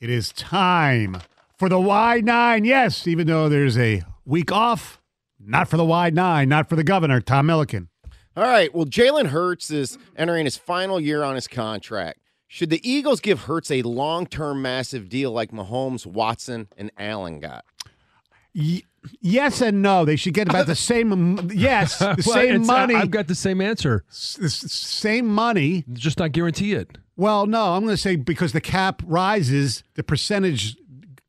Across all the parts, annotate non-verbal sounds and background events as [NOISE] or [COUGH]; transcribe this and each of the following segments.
It is time for the wide nine. Yes, even though there's a week off, not for the wide nine, not for the governor, Tom Milliken. All right. Well, Jalen Hurts is entering his final year on his contract. Should the Eagles give Hurts a long term massive deal like Mahomes, Watson, and Allen got? Y- yes and no. They should get about the [LAUGHS] same. Yes, the Well, same uh, money. I've got the same answer. s- same money. Just not guarantee it. Well, no, I'm going to say because the cap rises, the percentage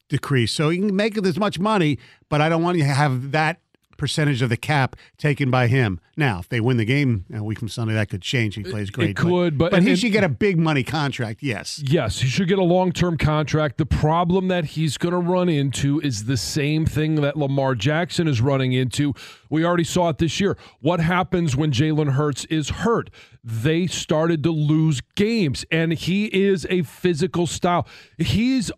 decrease. So you can make as much money, but I don't want you to have that percentage of the cap taken by him. Now, if they win the game a week from Sunday, that could change. He plays great. It could, but- but he and- should get a big money contract. Yes. Yes, he should get a long term contract. The problem that he's going to run into is the same thing that Lamar Jackson is running into. We already saw it this year. What happens when Jalen Hurts is hurt? They started to lose games, and he is a physical style. He's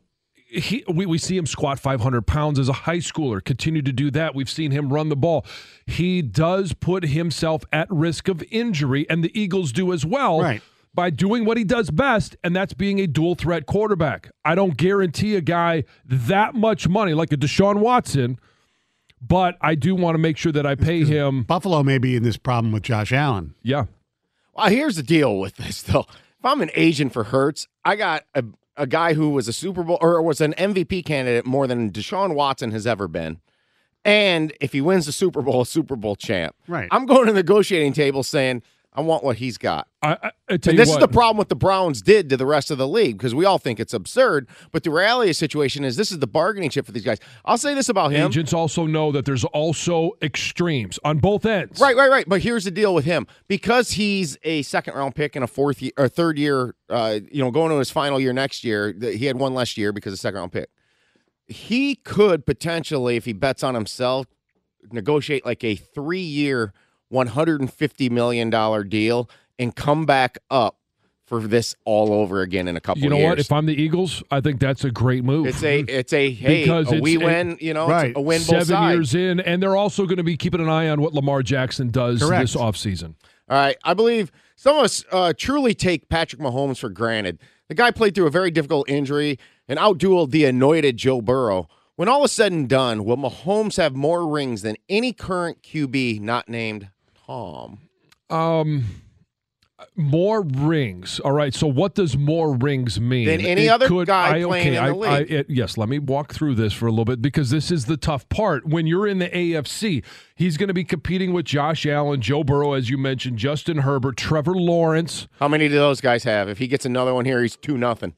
he, we, we see him squat 500 pounds as a high schooler, continue to do that. We've seen him run the ball. He does put himself at risk of injury, and the Eagles do as well Right. by doing what he does best, and that's being a dual threat quarterback. I don't guarantee a guy that much money like a Deshaun Watson, but I do want to make sure that I pay him. Buffalo may be in this problem with Josh Allen. Yeah. Well, here's the deal with this, though. If I'm an agent for Hurts, I got a, a guy who was a Super Bowl or was an MVP candidate more than Deshaun Watson has ever been. And if he wins the Super Bowl, a Super Bowl champ. Right. I'm going to the negotiating table saying, I want what he's got. I, I, And this what, is the problem what the Browns did to the rest of the league because we all think it's absurd. But the reality of the situation is this is the bargaining chip for these guys. I'll say this about him. agents also know that there's also extremes on both ends. Right, right, right. But here's the deal with him: because he's a second round pick and a fourth year or third year, uh, you know, going to his final year next year. He had one last year because of second round pick. He could potentially, if he bets on himself, negotiate like a three year, one hundred and fifty million dollar deal and come back up for this all over again in a couple. You know years. what? If I'm the Eagles, I think that's a great move. it's a, it's a hey, Because a it's we a- win. You know, Right. it's a win both seven sides. years in, and they're also going to be keeping an eye on what Lamar Jackson does Correct. this offseason. All right. I believe some of us uh, truly take Patrick Mahomes for granted. The guy played through a very difficult injury and outdueled the anointed Joe Burrow. When all is said and done, will Mahomes have more rings than any current QB not named Tom? Um, more rings. All right. So what does more rings mean? Than any other guy playing in the I, league. I, it- yes. Let me walk through this for a little bit because this is the tough part. When you're in the AFC, he's going to be competing with Josh Allen, Joe Burrow, as you mentioned, Justin Herbert, Trevor Lawrence. How many do those guys have? If he gets another one here, he's two nothing.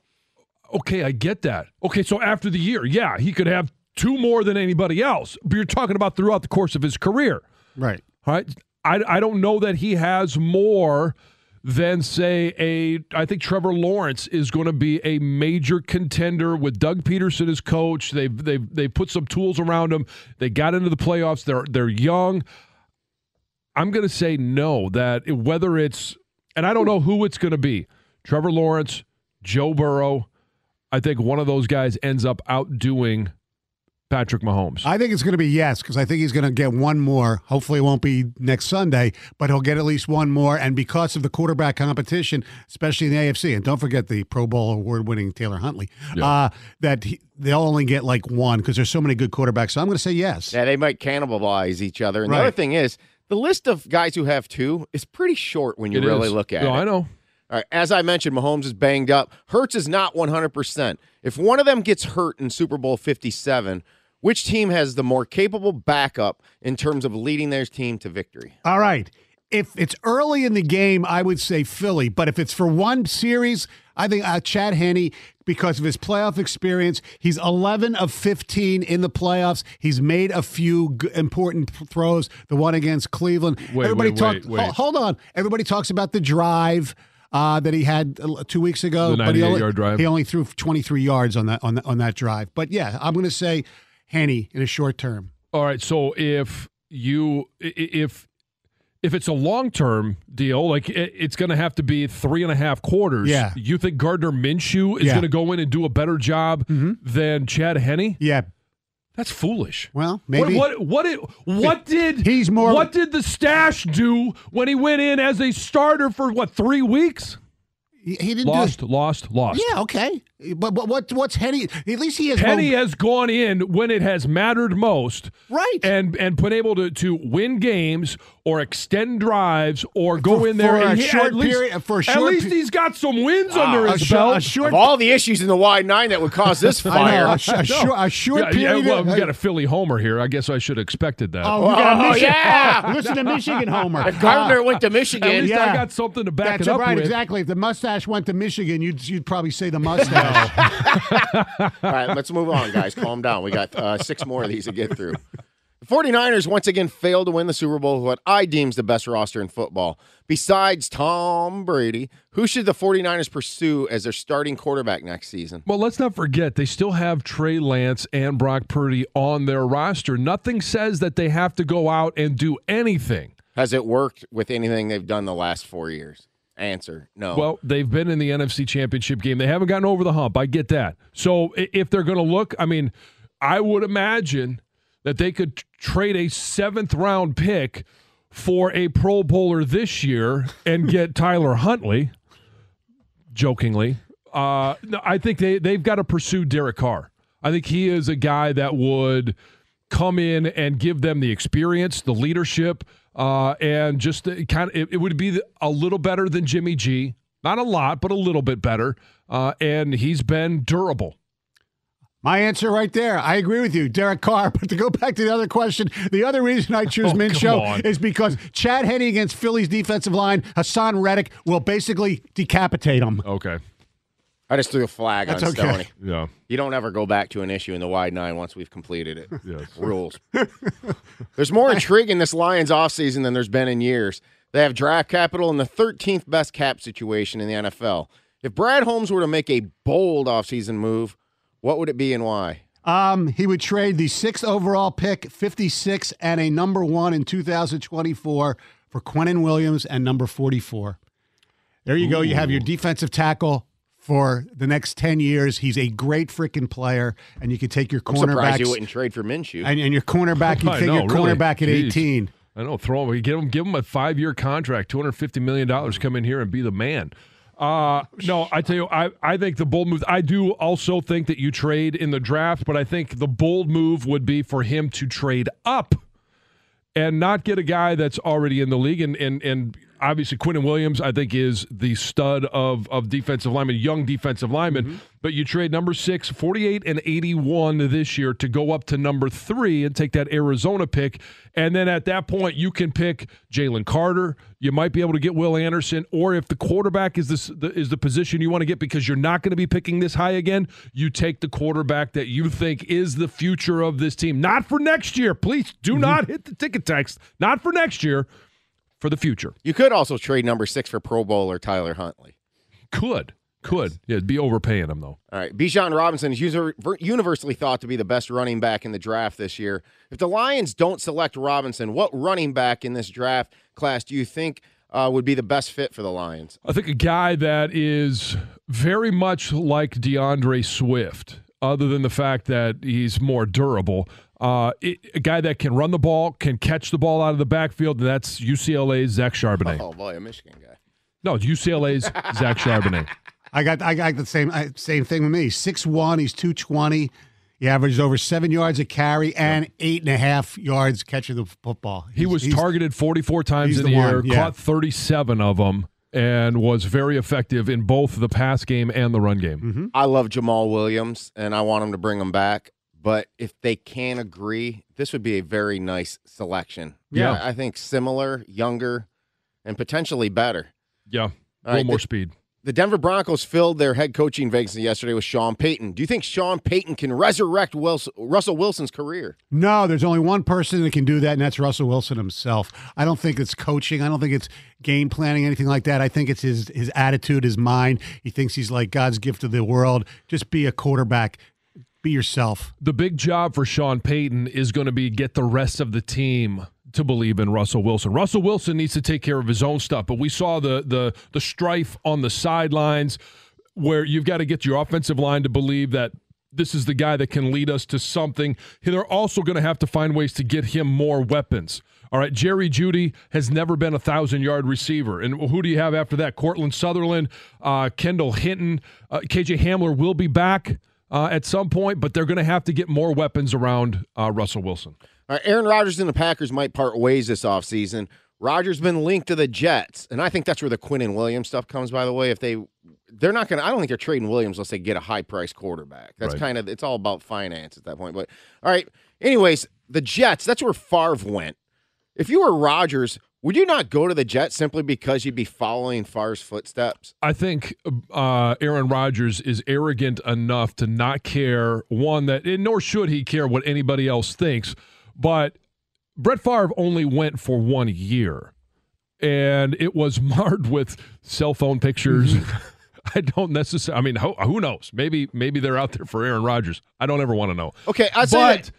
Okay, I get that. Okay, so after the year, yeah, he could have two more than anybody else. But you're talking about throughout the course of his career. Right. All right. I, I don't know that he has more than say a I think Trevor Lawrence is going to be a major contender with Doug Pederson as coach. They've they've they put some tools around him. They got into the playoffs. They're they're young. I'm going to say no that whether it's and I don't know who it's going to be. Trevor Lawrence, Joe Burrow, I think one of those guys ends up outdoing Patrick Mahomes. I think it's going to be yes because I think he's going to get one more. Hopefully, it won't be next Sunday, but he'll get at least one more. And because of the quarterback competition, especially in the AFC, and don't forget the Pro Bowl award-winning Tyler Huntley, uh, that he, they'll only get like one because there's so many good quarterbacks. So I'm going to say yes. Yeah, they might cannibalize each other. And the other thing is, the list of guys who have two is pretty short when you It really is. look at no, it. I know. All right, as I mentioned, Mahomes is banged up. Hurts is not 100%. If one of them gets hurt in Super Bowl 57, which team has the more capable backup in terms of leading their team to victory? All right. If it's early in the game, I would say Philly. But if it's for one series, I think uh, Chad Henne, because of his playoff experience, he's 11 of 15 in the playoffs. He's made a few g- important p- throws. The one against Cleveland. Wait, Everybody wait, talk- wait, wait. ho- Hold on. Everybody talks about the drive. uh, that he had uh, two weeks ago. The but he only, yard drive. He only threw 23 yards on that on that, on that drive. But yeah, I'm going to say Henne in a short term. All right. So if you if if it's a long term deal, like it, it's going to have to be three and a half quarters. Yeah. You think Gardner Minshew is Yeah. going to go in and do a better job mm-hmm. than Chad Henne? Yeah. That's foolish. Well, maybe. What what what, it, what did He's more- What did the stash do when he went in as a starter for what three weeks? He, he didn't Lost, do. lost, lost. Yeah. Okay. But, but what what's Henne? At least he has. Penny no- has gone in when it has mattered most, Right. And and been able to to win games or extend drives or go For- in there for a and he- short least, period- for a short at short least pe- he's got some wins ah, under his short, belt. short. Of all the issues in the wide nine that would cause this [LAUGHS] I fire, know, a, sh- a short, a short yeah, yeah, period. well, we got a Philly homer here. I guess I should have expected that. Oh, we got Oh, yeah. oh, listen to Michigan Homer. [LAUGHS] if Gardner ah. went to at Michigan, least I got something to back That's it up right, with. exactly. If the mustache went to Michigan, you'd you'd probably say the mustache. [LAUGHS] All right, let's move on, guys. Calm down. We got uh, six more of these to get through. The 49ers once again failed to win the Super Bowl with what I deem is the best roster in football. Besides Tom Brady, who should the 49ers pursue as their starting quarterback next season? Well, let's not forget they still have Trey Lance and Brock Purdy on their roster. Nothing says that they have to go out and do anything. Has it worked with anything they've done the last four years? Answer no. Well, they've been in the NFC Championship game. They haven't gotten over the hump. I get that. So if they're going to look, I mean, I would imagine that they could trade a seventh round pick for a Pro Bowler this year and get [LAUGHS] Tyler Huntley. Jokingly, uh, no, I think they they've got to pursue Derek Carr. I think he is a guy that would come in and give them the experience, the leadership, uh, and just the kind of it, it would be a little better than Jimmy G. Not a lot, but a little bit better. Uh, and he's been durable. My answer right there. I agree with you, Derek Carr. [LAUGHS] But to go back to the other question, the other reason I choose [LAUGHS] Oh. Minshew is because Chad Henne against Philly's defensive line, Haason Reddick will basically decapitate him. Okay. I just threw a flag That's on okay. Stoney. Yeah. You don't ever go back to an issue in the wide nine once we've completed it. [LAUGHS] Yes. Rules. [LAUGHS] there's more intrigue in this Lions offseason than there's been in years. They have draft capital and the 13th best cap situation in the NFL. If Brad Holmes were to make a bold offseason move, what would it be and why? Um, he would trade the sixth overall pick, 56, and a number one in 2024 for Quinnen Williams and number 44. There you go. You have your defensive tackle for the next 10 years. He's a great freaking player, and you could take your I'm surprised you cornerbacks. wouldn't trade for Minshew. And, and your cornerback, [LAUGHS] you I take know, your really. cornerback at Jeez. 18. I know. Throw him. Give him. Give him a five-year contract, two hundred fifty million dollars. Come in here and be the man. Uh, no, I tell you, I, I think the bold move. I do also think that you trade in the draft, but I think the bold move would be for him to trade up and not get a guy that's already in the league. And and and obviously Quinnen Williams, I think, is the stud of of defensive lineman, young defensive lineman. Mm-hmm. But you trade number six, 48 and 81 this year to go up to number three and take that Arizona pick. And then at that point, you can pick Jalen Carter. You might be able to get Will Anderson, or if the quarterback is this the, is the position you want to get because you're not going to be picking this high again, you take the quarterback that you think is the future of this team. Not for next year. Please do mm-hmm. not hit the ticket text. Not for next year. For the future. you could also trade number six for Pro Bowler Tyler Huntley. Could. Could. Yeah, it'd be overpaying him though. All right. Bijan Robinson is user- universally thought to be the best running back in the draft this year. If the Lions don't select Robinson, what running back in this draft class do you think uh, would be the best fit for the Lions? I think a guy that is very much like D'Andre Swift, other than the fact that he's more durable. Uh, it- a guy that can run the ball, can catch the ball out of the backfield, and that's UCLA's Zach Charbonnet. Oh, boy, a Michigan guy. No, it's UCLA's Zach Charbonnet. [LAUGHS] I got I got the same I- same thing with me. Six one, he's two twenty. He averages over seven yards a carry and eight and a half yards catching the football. He was targeted 44 times in the the, one, air, yeah. caught 37 of them, and was very effective in both the pass game and the run game. Mm-hmm. I love Jamaal Williams, and I want him to bring him back. But if they can agree, this would be a very nice selection. Yeah. I I think similar, younger, and potentially better. Yeah, a little right, more th- speed. the Denver Broncos filled their head coaching vacancy yesterday with Sean Payton. Do you think Sean Payton can resurrect Wilson, Russell Wilson's career? No, there's only one person that can do that, and that's Russell Wilson himself. I don't think it's coaching. I don't think it's game planning, anything like that. I think it's his his attitude, his mind. He thinks he's like God's gift to the world. Just be a quarterback. Be yourself. The big job for Sean Payton is going to be get the rest of the team to believe in Russell Wilson. Russell Wilson needs to take care of his own stuff, but we saw the the the strife on the sidelines where you've got to get your offensive line to believe that this is the guy that can lead us to something. They're also going to have to find ways to get him more weapons. All right, Jerry Jeudy has never been a thousand yard receiver. And who do you have after that? Courtland Sutherland, uh, Kendall Hinton, uh, KJ Hamler will be back uh, at some point, but they're going to have to get more weapons around uh, Russell Wilson. All right, Aaron Rodgers and the Packers might part ways this offseason. Rodgers been linked to the Jets, and I think that's where the Quinnen Williams stuff comes. By the way, if they they're not going to, I don't think they're trading Williams unless they get a high price quarterback. That's Right. kind of it's all about finance at that point. But all right, anyways, the Jets. That's where Favre went. If you were Rodgers, would you not go to the Jets simply because you'd be following Favre's footsteps? I think uh, Aaron Rodgers is arrogant enough to not care, one, that, and nor should he care what anybody else thinks. But Brett Favre only went for one year, and it was [LAUGHS] marred with cell phone pictures. [LAUGHS] I don't necessarily. I mean, who, who knows? Maybe maybe they're out there for Aaron Rodgers. I don't ever want to know. Okay, I'd say But that-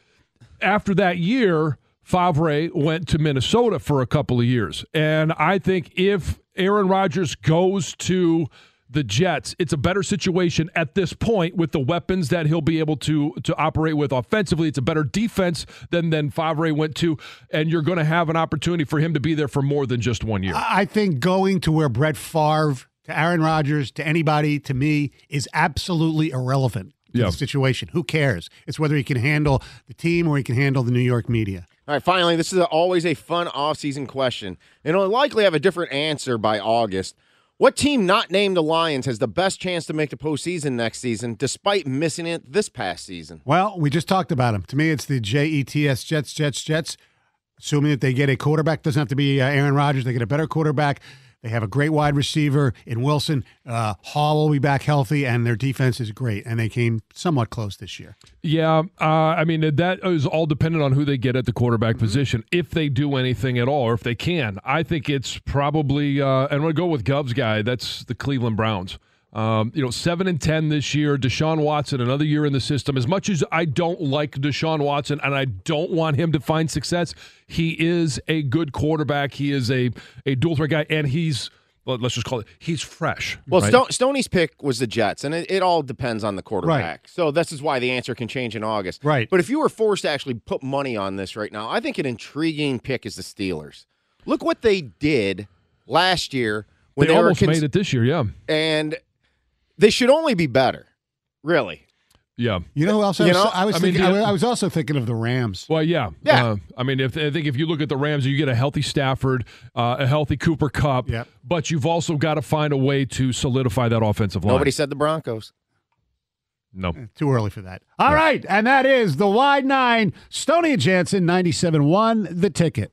after that year, Favre went to Minnesota for a couple of years. And I think if Aaron Rodgers goes to the Jets, it's a better situation at this point with the weapons that he'll be able to to operate with offensively. It's a better defense than than Favre went to, and you're going to have an opportunity for him to be there for more than just one year. I think going to where Brett Favre, to Aaron Rodgers, to anybody, to me, is absolutely irrelevant to Yeah. the situation. Who cares? It's whether he can handle the team or he can handle the New York media. All right, finally, this is a, always a fun off-season question. And it'll likely have a different answer by August. What team not named the Lions has the best chance to make the postseason next season, despite missing it this past season? Well, we just talked about them. To me, it's the J E T S Jets, Jets, Jets. Assuming that they get a quarterback, doesn't have to be uh, Aaron Rodgers. They get a better quarterback. They have a great wide receiver in Wilson. Uh, Hall will be back healthy, and their defense is great. And they came somewhat close this year. Yeah, uh, I mean that is all dependent on who they get at the quarterback position, if they do anything at all, or if they can. I think it's probably, uh, and I'm to go with Gov's guy. That's the Cleveland Browns. Um, you know, seven and ten this year. Deshaun Watson, another year in the system. As much as I don't like Deshaun Watson, and I don't want him to find success, he is a good quarterback. He is a a dual threat guy, and he's well, let's just call it he's fresh. Well, right? Sto- Stoney's pick was the Jets, and it, it all depends on the quarterback. So this is why the answer can change in August. Right. But if you were forced to actually put money on this right now, I think an intriguing pick is the Steelers. Look what they did last year when they they, were almost cons- made it this year. Yeah, and they should only be better, really. yeah. You know who else? I You was, know, I was I mean, thinking. I do was, I was also thinking of the Rams. Well, yeah, Yeah. Uh, I mean, if I think if you look at the Rams, you get a healthy Stafford, uh, a healthy Cooper Kupp, Yep. but you've also got to find a way to solidify that offensive line. Nobody said the Broncos. no. Too early for that. All right, and that is the wide nine. Stoney and Jansen, 97-1, the ticket.